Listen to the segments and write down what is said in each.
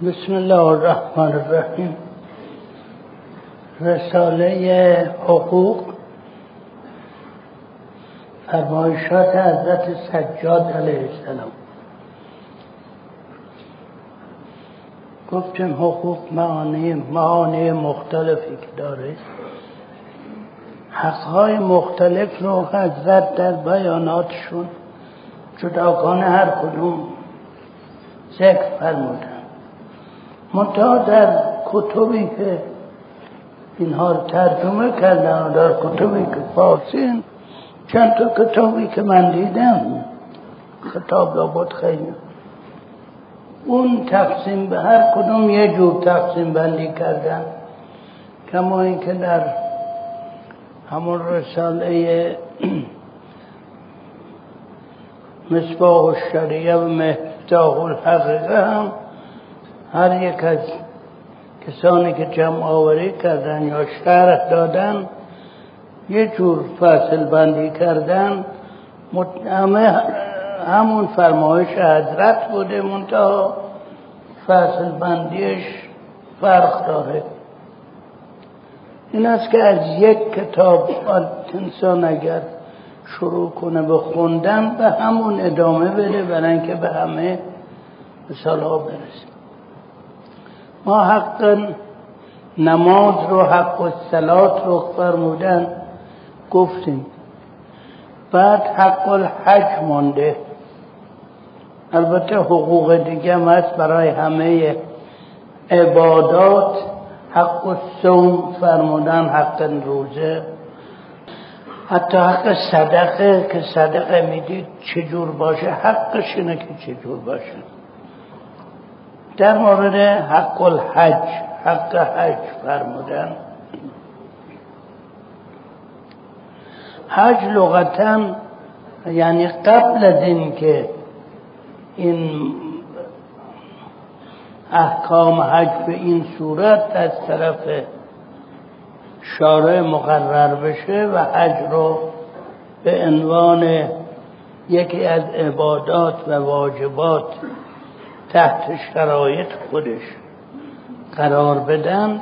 بسم الله الرحمن الرحیم رساله حقوق فرمایشات حضرت سجاد علیه السلام گفتیم حقوق معانی معانی مختلفی که داره حقهای مختلف رو حضرت در بیاناتشون جداگانه هر کدوم ذکر فرمودن منتها در کتبی که اینها رو ترجمه کردن در کتبی که فارسی چند تا کتابی که من دیدم. کتاب لابد خیلی. اون تقسیم به هر کدوم یه جور تقسیم بندی کردن. کما اینکه در همون رساله مصباح الشریعه و مفتاح الحقیقه هم هر یک از کسانی که جمع آوری کردن یا شرح دادن یه جور فصل بندی کردن همه همون فرمایش حضرت بوده منتها فصل بندیش فرق داره. این است که از یک کتاب انسان اگر شروع کنه به خوندن به همون ادامه بده برای اینکه به همه مثال ها برسه. ما حق نماز رو حق و سلات رو فرمودن گفتیم. بعد حق الحج مانده. البته حقوق دیگه هم هست برای همه عبادات. حق الصوم فرمودن حق روزه. حتی حق صدقه که صدقه می‌دید چجور باشه؟ حقش اینه که چجور باشه. در مورد حق الحج حق حج فرمودن. حج لغتا یعنی قبل از این که این احکام حج به این صورت از طرف شارع مقرر بشه و حج رو به عنوان یکی از عبادات و واجبات تحت شرایط خودش قرار بدن.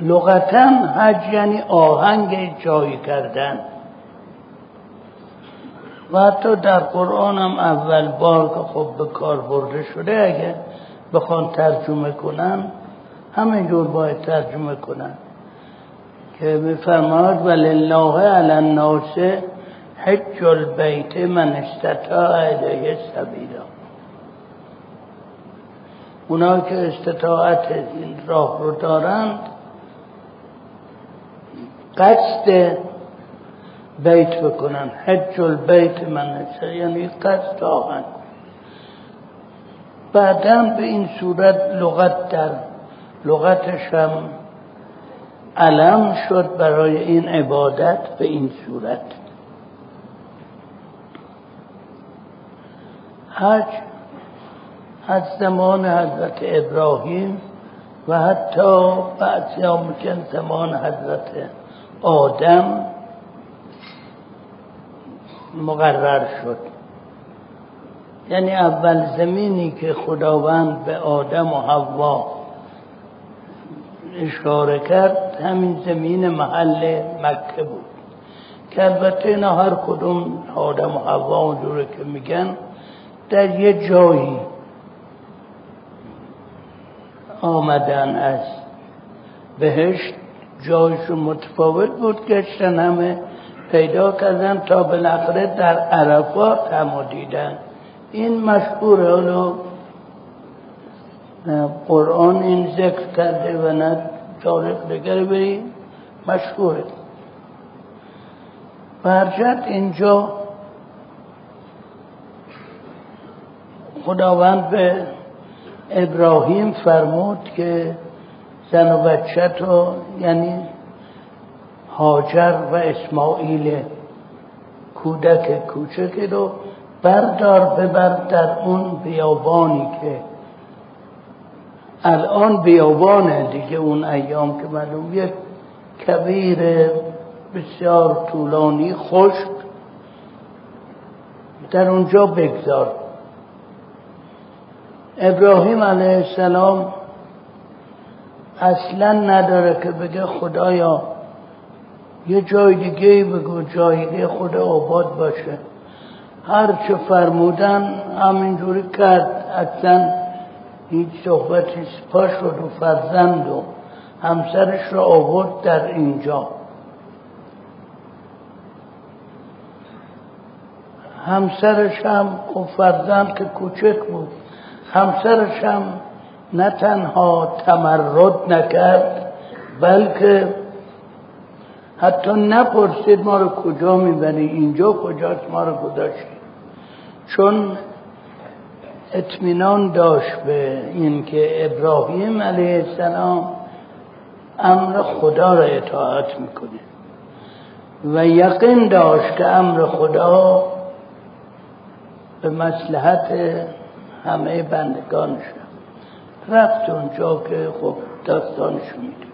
لغتا حج یعنی آهنگ جایی کردن. و حتی در قرآن هم اول بار که خب به کار برده شده اگه بخوان ترجمه کنن همینجور باید ترجمه کنن. که میفرماد ولله علی الناس حج البیت من استطاع الیه سبیلا اونا که استطاعت این راه رو دارند قصد بیت بکنن. حج البیت من یعنی قصد آهن بعدا به این صورت لغت در لغتش هم علم شد برای این عبادت به این صورت. حج از زمان حضرت ابراهیم و حتی بعضی ها میگن زمان حضرت آدم مقرر شد. یعنی اول زمینی که خداوند به آدم و حوا اشاره کرد همین زمین محل مکه بود. که البته هر کدوم آدم و حوا اونجوره که میگن در یه جایی آمدن از بهشت جایشون متفاوت بود گشتن همه پیدا کردن تا بالاخره در عرفات هم دیدن. این مشهوره حالا قرآن این ذکر کرده و نه تاریخ دیگر بریم مشهوره. برجت اینجا خداوند به ابراهیم فرمود که زن و بچه تو یعنی هاجر و اسماعیل کودک کوچکی رو بردار ببر در اون بیابانی که الان بیابانه دیگه اون ایام که معلوم یک کبیر بسیار طولانی خشک در اونجا بگذار. ابراهیم علیه السلام اصلا نداره که بگه خدایا یه جای دیگه بگو جای دیگه خدا آباد باشه. هر چه فرمودن همینجوری کرد. اصلا هیچ صحبتی پا شد و فرزند و همسرش را آورد در اینجا. همسرش هم خب فرزند که کوچک بود. همسرش هم نه تنها تمرد نکرد بلکه حتی نپرسید ما رو کجا می‌بری اینجا کجاست ما رو گذاشتی. چون اطمینان داشت به اینکه ابراهیم علیه السلام امر خدا را اطاعت می‌کنه. و یقین داشت که امر خدا به مسلحت همه بندگانش رفت اونجا که خب داستانشو میده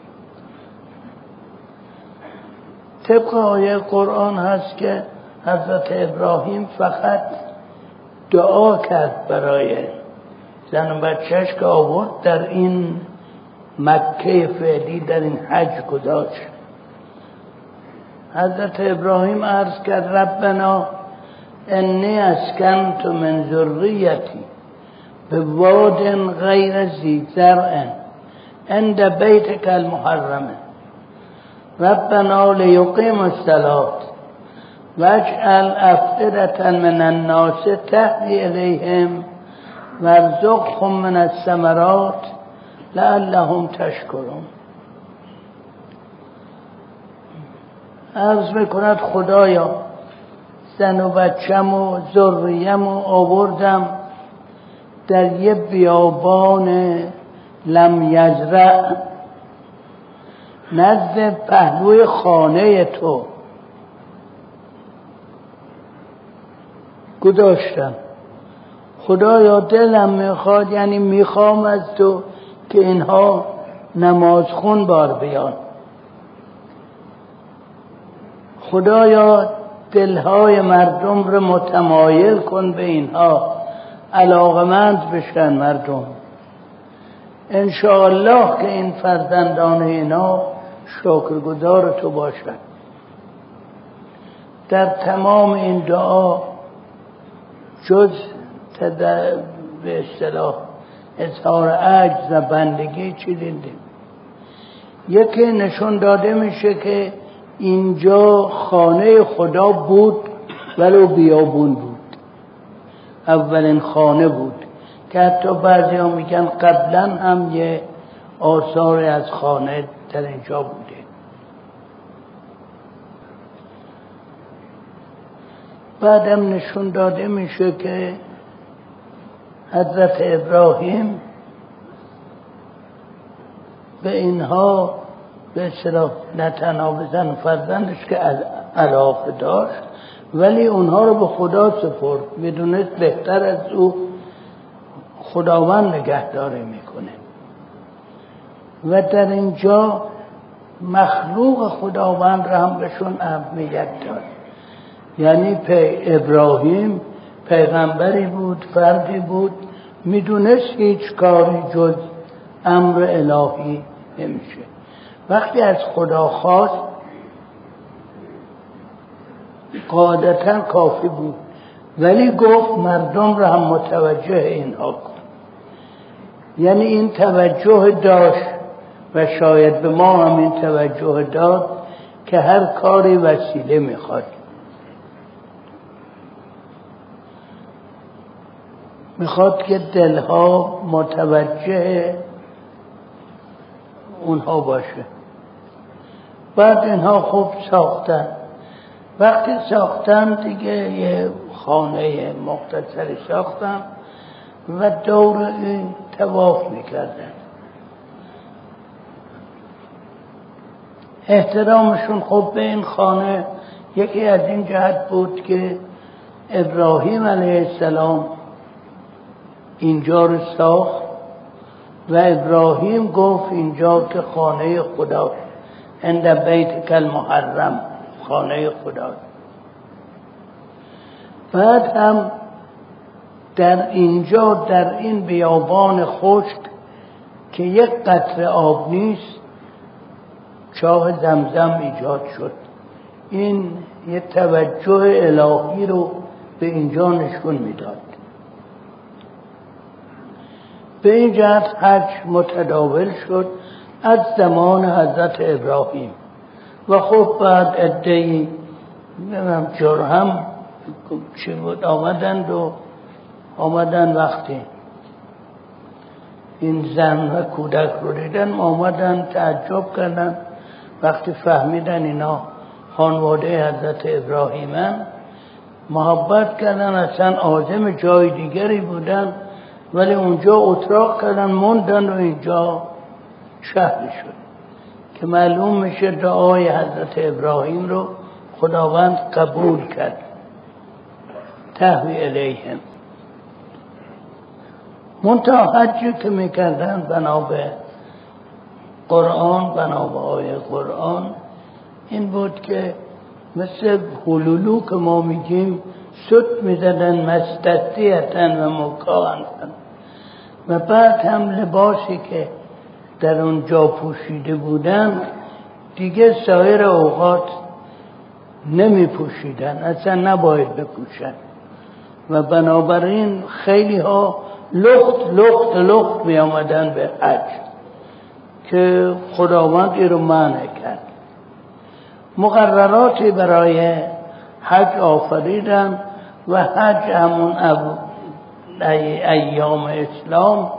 طبق آیه قرآن هست که حضرت ابراهیم فقط دعا کرد برای زن و بچهش که آورد در این مکه فعلی در این حج گذاشت. حضرت ابراهیم عرض کرد ربنا انی اسکنت من ذریتی. به واد غیر زی زرع عند بیتک المحرمه ربنا لیقیم الصلاة واجعل افئدة من الناس تهدی الیهم وارزقهم من الثمرات لعلهم تشکرون. عرض می‌کند خدایا زن و بچم و ذریم و آوردم. در یه بیابان لم یزرع. نزد پهلوی خانه تو. گذاشتم. خدایا دلم می‌خواد یعنی می‌خوام از تو که اینها نماز خون بار بیان. خدایا دلهای مردم رو متمایل کن به اینها. علاقمند بشن مردم. انشاءالله که این فرزندان اینا شکرگزار تو باشد در تمام این دعا جز به اصطلاح اظهار عجز و بندگی چی دیدیم یکی نشون داده میشه که اینجا خانه خدا بود ولو بیابون بود. اولین خانه بود که حتی بعضی ها میگن قبلا هم یه آثار از خانه در اینجا بوده. بعدم نشون داده میشه که حضرت ابراهیم به اینها به اصطلاح نه تنها بزن فرزندش که علاقه داشت ولی اونها رو به خدا سپرد. می‌دونست بهتر از او خداوند نگهداری می‌کنه. و در اینجا مخلوق خداوند را هم بهشون اهمیت داد. یعنی پی ابراهیم پیغمبری بود فردی بود. می‌دونست هیچ کاری جز امر الهی نمیشه. وقتی از خدا خواست قاعدتا کافی بود. ولی گفت مردم را هم متوجه اینها کن. یعنی این توجه داشت و شاید به ما هم این توجه داد که هر کاری وسیله می‌خواد. می‌خواد که دلها متوجه اونها باشه. بعد اینها خوب ساختن. وقتی ساختن دیگه یه خانه مختصری ساختن و دور این تواف می‌کردن احترامشون خوب به این خانه یکی از این جهت بود که ابراهیم علیه السلام اینجا رو ساخت و ابراهیم گفت اینجا که خانه خدا عند بیت کل محرم خانه خدا. بعد هم در اینجا در این بیابان خشک که یک قطره آب نیست چاه زمزم ایجاد شد. این یه توجه الهی رو به اینجا نشون می‌داد. به این جهت حج متداول شد از زمان حضرت ابراهیم. و خب بعد ادهی جرهم چی بود آمدند و آمدن وقتی. این زن و کودک رو دیدن آمدن تعجب کردن وقتی فهمیدن اینا خانواده حضرت ابراهیمن محبت کردن اصلا آدم جای دیگری بودن ولی اونجا اتراق کردن موندن و اینجا شهر شد. که معلوم میشه دعای حضرت ابراهیم رو خداوند قبول کرد. تهوی الیهم منتها حجی که می‌کردن بنا به قرآن بنا به آیه قرآن این بود که مثل حلولو که ما میگیم سد می‌زدن مستطیعتن و مکان و بعد هم لباسی که در اونجا پوشیده بودن دیگه سایر اوقات نمی پوشیدن اصلا نباید بپوشن و بنابراین خیلی ها لخت لخت لخت می آمدن به حج که خداوند ای رو کرد. مقرراتی برای حج آفریدن و حج همون ایام اسلام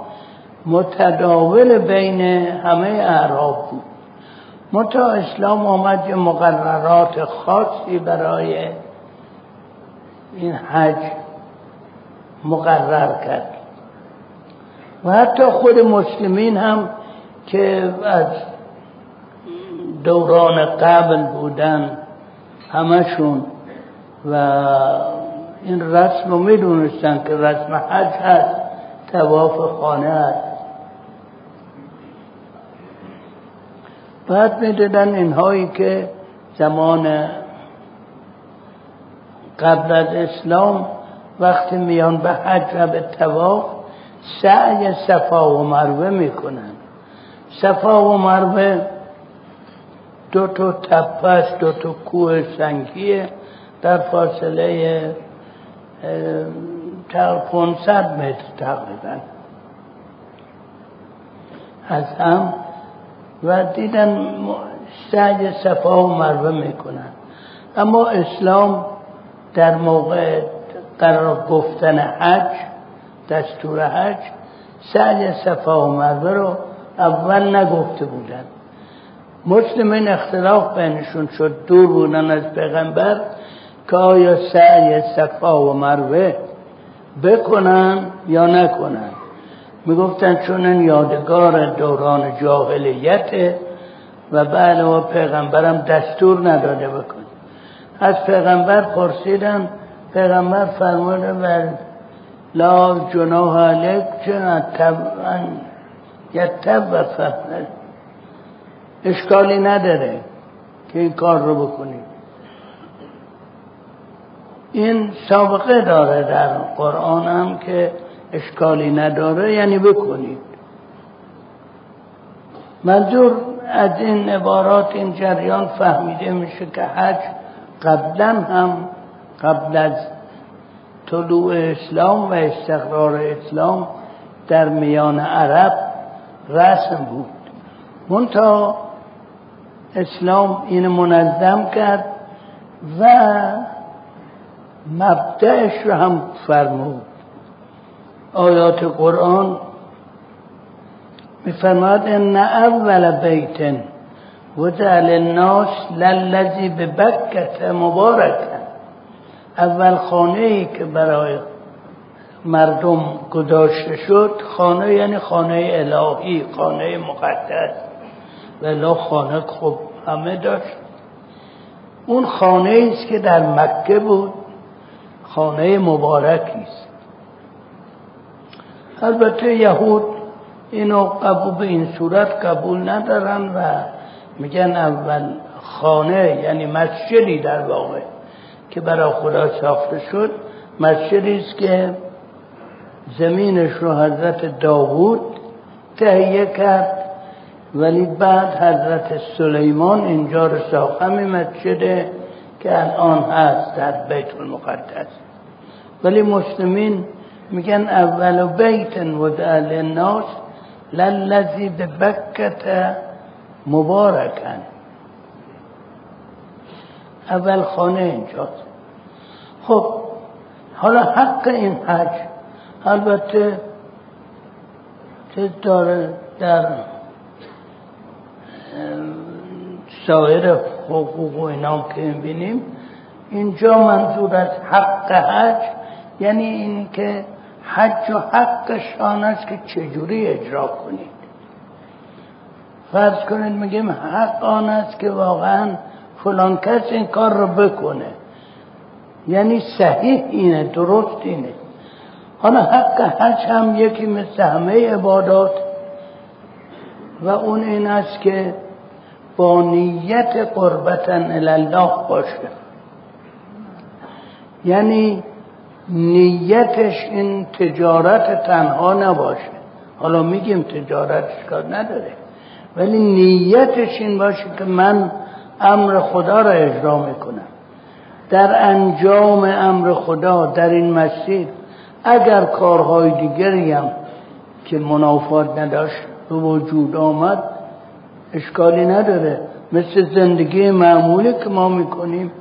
متداول بین همه اعراب بود. متا اسلام آمد مقررات خاصی برای این حج مقرر کرد. و حتی خود مسلمین هم که از دوران قبل بودن همشون و این رسم رو می‌دونستن که رسم حج هست تواف خانه هست. بعد می‌دادن اینهایی که زمان قبل از اسلام وقتی میان به حج و به تواف سعی صفا و مروه می‌کنن. صفا و مروه دو تا تپه دو تا کوه سنگیه. در فاصله تا 500 متر تقریبا. از هم و دیدن سعی صفا و مروه می‌کنن. اما اسلام در موقع قرار گفتن حج دستور حج سعی صفا و مروه رو اول نگفته بودن. مسلمین اختلاف بینشون شد دور بودن از پیغمبر که آیا سعی صفا و مروه بکنن یا نکنن. می‌گفتن چون این یادگار دوران جاهلیت و بعد و پیغمبرم دستور نداده بکن از پیغمبر پرسیدن پیغمبر فرموده و لا جناح علیک چون یتب و اشکالی نداره که این کار رو بکنید این سابقه داره در قرآن هم که اشکالی نداره یعنی بکنید. منظور از این عبارات این جریان فهمیده میشه که حج قبلا هم قبل از طلوع اسلام و استقرار اسلام در میان عرب رسم بود. منتها اسلام این منظم کرد و مبدعش رو هم فرمود. آیات قرآن میفرماد ان اول بیت وضع للناس للذی به بکت مبارکن اول خانه ای که برای مردم گذاشته شد خانه یعنی خانه الهی خانه مقدس. ولی خانه خوب همه داشت. اون خانه است که در مکه بود خانه مبارکی است. البته یهود اینو قبول به این صورت قبول ندارن و میگن اول خانه یعنی مسجدی در واقع که برای خدا ساخته شد. مسجدی است که زمینش رو حضرت داوود تهیه کرد ولی بعد حضرت سلیمان اینجا رو ساخت. همین مسجده که الان هست در بیت المقدس. ولی مسلمین میگن اول بیت وضع للناس للذی به بکت مبارکن. اول خانه اینجاست. خب حالا حق این حج البته چه داره در سایر حقوق و اینام که بینیم اینجا منظور از حق حج یعنی این که حج و حقش آن است که چجوری اجرا کنید. فرض کنید میگیم حق آن است که واقعا فلان کس این کار رو بکنه. یعنی صحیح اینه درست اینه. حالا حق حج هم یکی مثل همه عبادات و اون این است که با نیت قربتن الله باشه. یعنی نیتش این تجارت تنها نباشه. حالا میگیم تجارتش کار نداره. ولی نیتش این باشه که من امر خدا را اجرا می‌کنم. در انجام امر خدا در این مسیر اگر کارهای دیگری هم که منافات نداشت به وجود آمد اشکالی نداره. مثل زندگی معمولی که ما می‌کنیم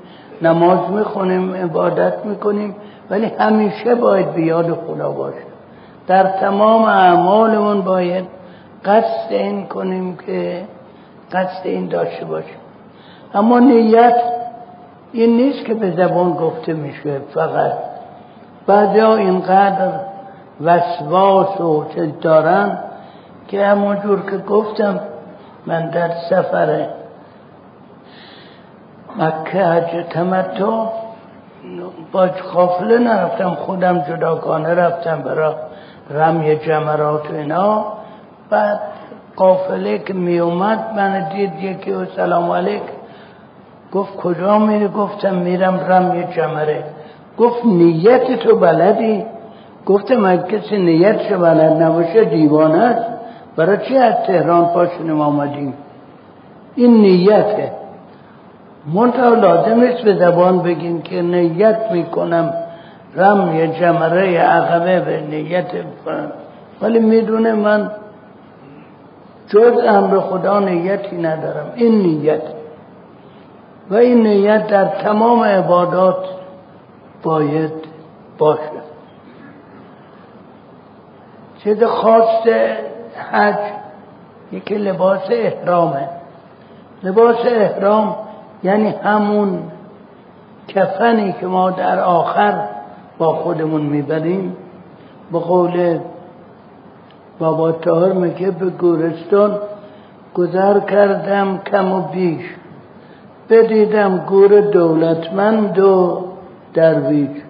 نماز می‌خونیم عبادت می‌کنیم ولی همیشه باید بیاد خدا باشه. در تمام اعمالمون باید قصد این کنیم که قصد این داشته باشیم. اما نیت این نیست که به زبان گفته میشه فقط. بعضا اینقدر وسواس و چیز دارن که همونجور که گفتم من در سفر مکه حج تمتع با قافله نرفتم خودم جداگانه رفتم برای رمی جمرات و اینا. بعد قافله که می اومد من دید یکی و سلام علیک. گفت کجا میری؟ گفتم میرم رمی جمره. گفت نیت تو بلدی؟ گفتم اگه کسی نیتش بلد نباشه دیوانه است. برای چی از تهران پاشونیم آمدیم؟ این نیته. منتها لازم نیست به زبان بگیم که نیت می‌کنم. رمی جمره عقبه به نیت کنم ولی می‌دونه من جز امر خدا نیتی ندارم. این نیت. و این نیت در تمام عبادات باید باشه. چیز خاص حج یکی لباس احرامه. لباس احرام یعنی همون کفنی که ما در آخر با خودمون می‌بریم به قول بابا تاهر میگه به گورستان گذر کردم کم و بیش. بدیدم گور دولتمند و درویش.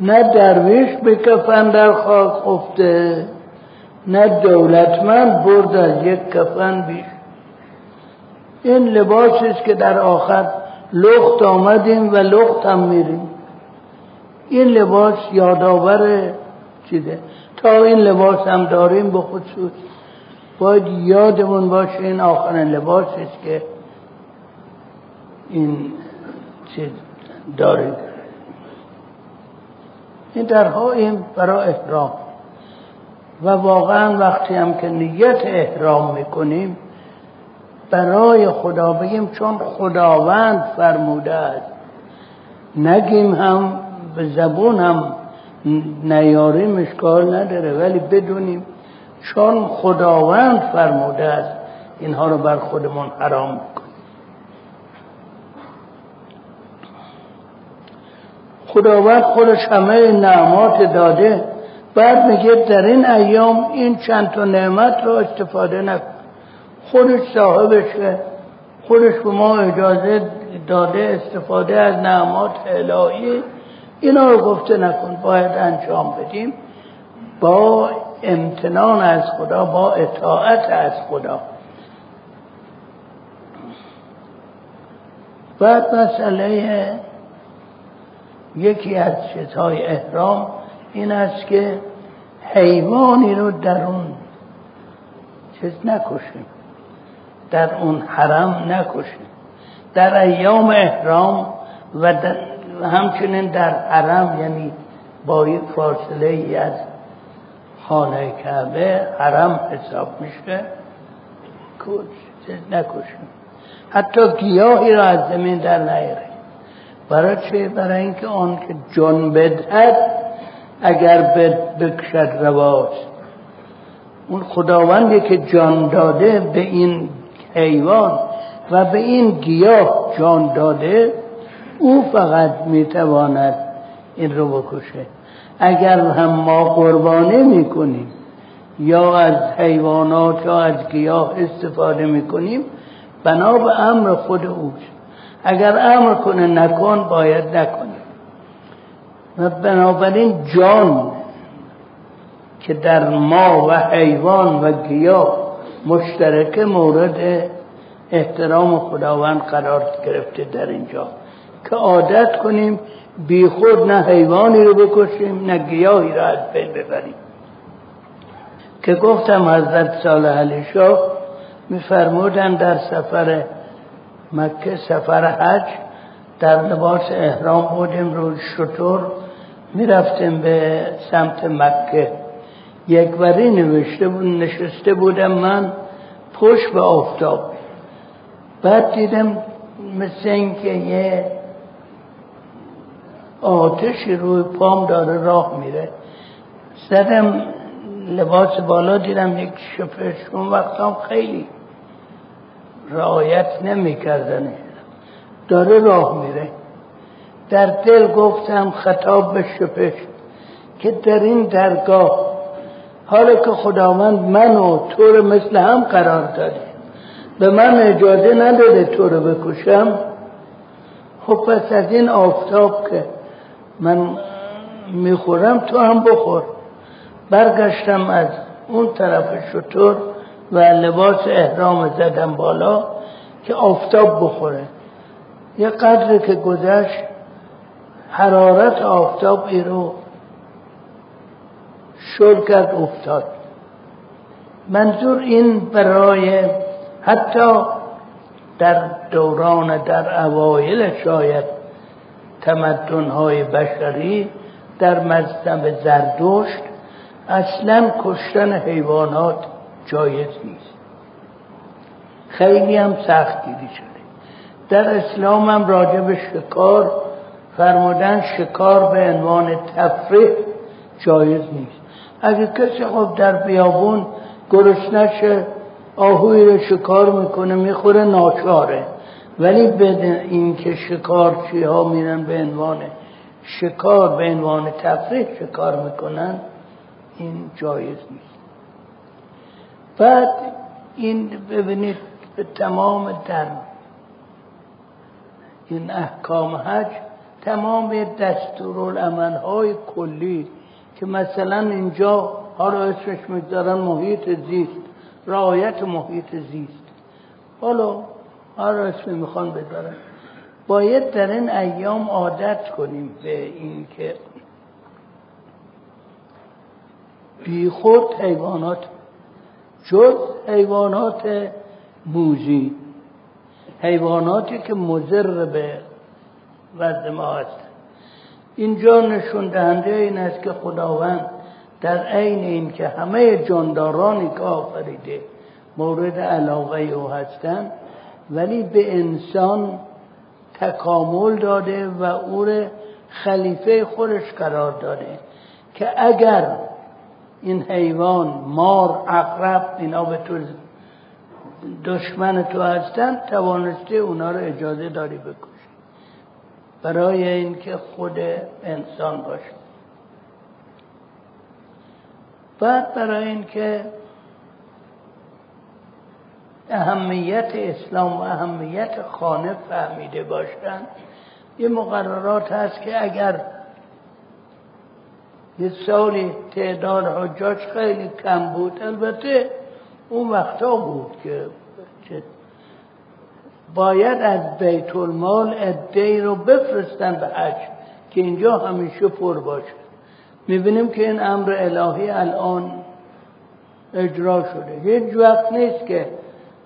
نه درویش به کفن در خاک خفته نه دولتمند برد یک کفن بیش. این لباسی است که در آخر لخت آمدیم و لخت هم میریم. این لباس یادآور چیده تا این لباس هم داریم به خصوص باید یادمون باشه این آخرین لباس است که این چیز داریم. این درها این برای احرام. و واقعا وقتی هم که نیت احرام می‌کنیم برای خدا بگیم چون خداوند فرموده است. نگیم هم به زبون هم نیاریم اشکال نداره ولی بدونیم چون خداوند فرموده است اینها رو بر خودمون حرام می‌کنیم. خداوند خودش همه نعمات داده. بعد میگه در این ایام این چند تا نعمت رو استفاده نکن. خودش صاحبشه خودش به ما اجازه داده استفاده از نعمات الهی. اینا رو گفته نکن باید انجام بدیم. با امتنان از خدا با اطاعت از خدا. بعد مسئله یکی از چیزهای احرام این است که حیوانی رو در اون چیز نکشیم. در اون حرم نکشیم در ایام احرام و همچنین در حرم یعنی با یک فاصله ای از خانه کعبه حرم حساب میشه نکشیم. حتی گیاهی را از زمین در نیاره برای چه؟ برای اینکه آن که جان بدهد اگر بکشد رواست اون خداوندی که جان داده به این حیوان و به این گیاه جان داده او فقط می‌تواند این رو بکشه. اگر هم ما قربانی می‌کنیم یا از حیوانات یا از گیاه استفاده می‌کنیم بنا به امر خود اوست. اگر امر کنه نکن باید نکنیم و بنابراین جان که در ما و حیوان و گیاه مشترک مورد احترام خداوند قرار گرفته در اینجا. که عادت کنیم بی خود نه حیوانی رو بکشیم نه گیاهی را از بین ببریم. که گفتم حضرت صالح علی شاه میفرمودن در سفر مکه سفر حج در لباس احرام بودیم روی شطور می‌رفتیم به سمت مکه. یک وری نوشته بود نشسته بودم من پشت به آفتاب. بعد دیدم مثل اینکه یه آتشی روی پام داره راه میره. زدم لباس بالا دیدم یک شپش. اون وقتا خیلی رعایت نمی‌کردن. داره راه میره. در دل گفتم خطاب به شپش که در این درگاه حالا که خداوند من و تو رو مثل هم قرار داده. به من اجازه نداده تو رو بکشم. خب پس از این آفتاب که من می‌خورم تو هم بخور. برگشتم از اون طرف شطور و لباس احرام زدم بالا که آفتاب بخوره. یه قدر که گذشت حرارت آفتاب ای رو کرد افتاد. منظور این برای حتی در دوران در اوایل شاید تمدنهای بشری در مذهب زردشت اصلا کشتن حیوانات جایز نیست. خیلی هم سخت دیدی شده. در اسلام هم راجع به شکار فرمودن شکار به عنوان تفریح جایز نیست. اگه کسی خب در بیابون گرسنش آهوی رو شکار می‌کنه می‌خوره ناچاره. ولی به این که شکارچی ها میرن به عنوان شکار به عنوان تفریح شکار می‌کنن این جایز نیست. بعد این ببینید به تمام در این احکام حج تمام دستورالعمل های کلی که مثلا اینجا حالا اسمش می‌گذارن محیط زیست رعایت محیط زیست. حالا هر اسمی می‌خوان بذارن باید در این ایام عادت کنیم به این که بی خود حیوانات جز حیوانات موزی حیواناتی که مزر به وضع ما هست. اینجا نشون دهنده این است که خداوند در عین این که همه جاندارانی که آفریده مورد علاقه او هستند ولی به انسان تکامل داده و او خلیفه خودش قرار داده که اگر این حیوان مار اقرب اینا به تو دشمن تو هستن توانسته اونا رو اجازه داری بکشی برای اینکه خود انسان باشه. بعد برای اینکه اهمیت اسلام و اهمیت خانه فهمیده باشند یه مقررات هست که اگر یه سالی تعداد حجاج خیلی کم بود البته اون وقتا بود که باید از بیت المال ادهی رو بفرستن به حج که اینجا همیشه پر باشه. می‌بینیم که این امر الهی الان اجرا شده. هیچ وقت نیست که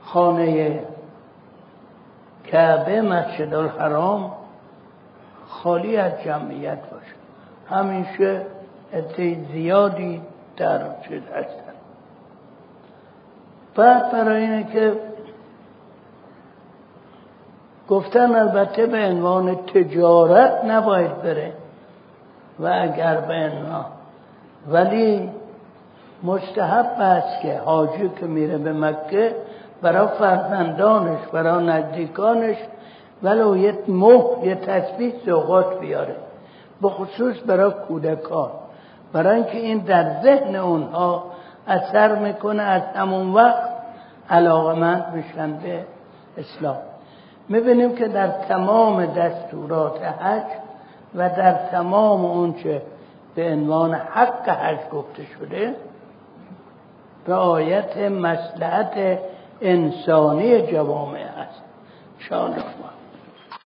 خانه کعبه مسجد الحرام خالی از جمعیت باشه. همیشه عده زیادی در چیز هستن. بعد برای اینه که گفتن البته به عنوان تجارت نباید بره. و اگر به ولی مستحب است که حاجی که میره به مکه برای فرزندانش برای نزدیکانش ولو یه مه یه تسبیح سوقات بیاره. به خصوص برای کودکان. برای اینکه این در ذهن اونها اثر می‌کنه از همون وقت علاقمند بشن به اسلام. می‌بینیم که در تمام دستورات حج و در تمام اونچه به عنوان حق حج گفته شده رعایت مسلحت انسانی جوامع است. شان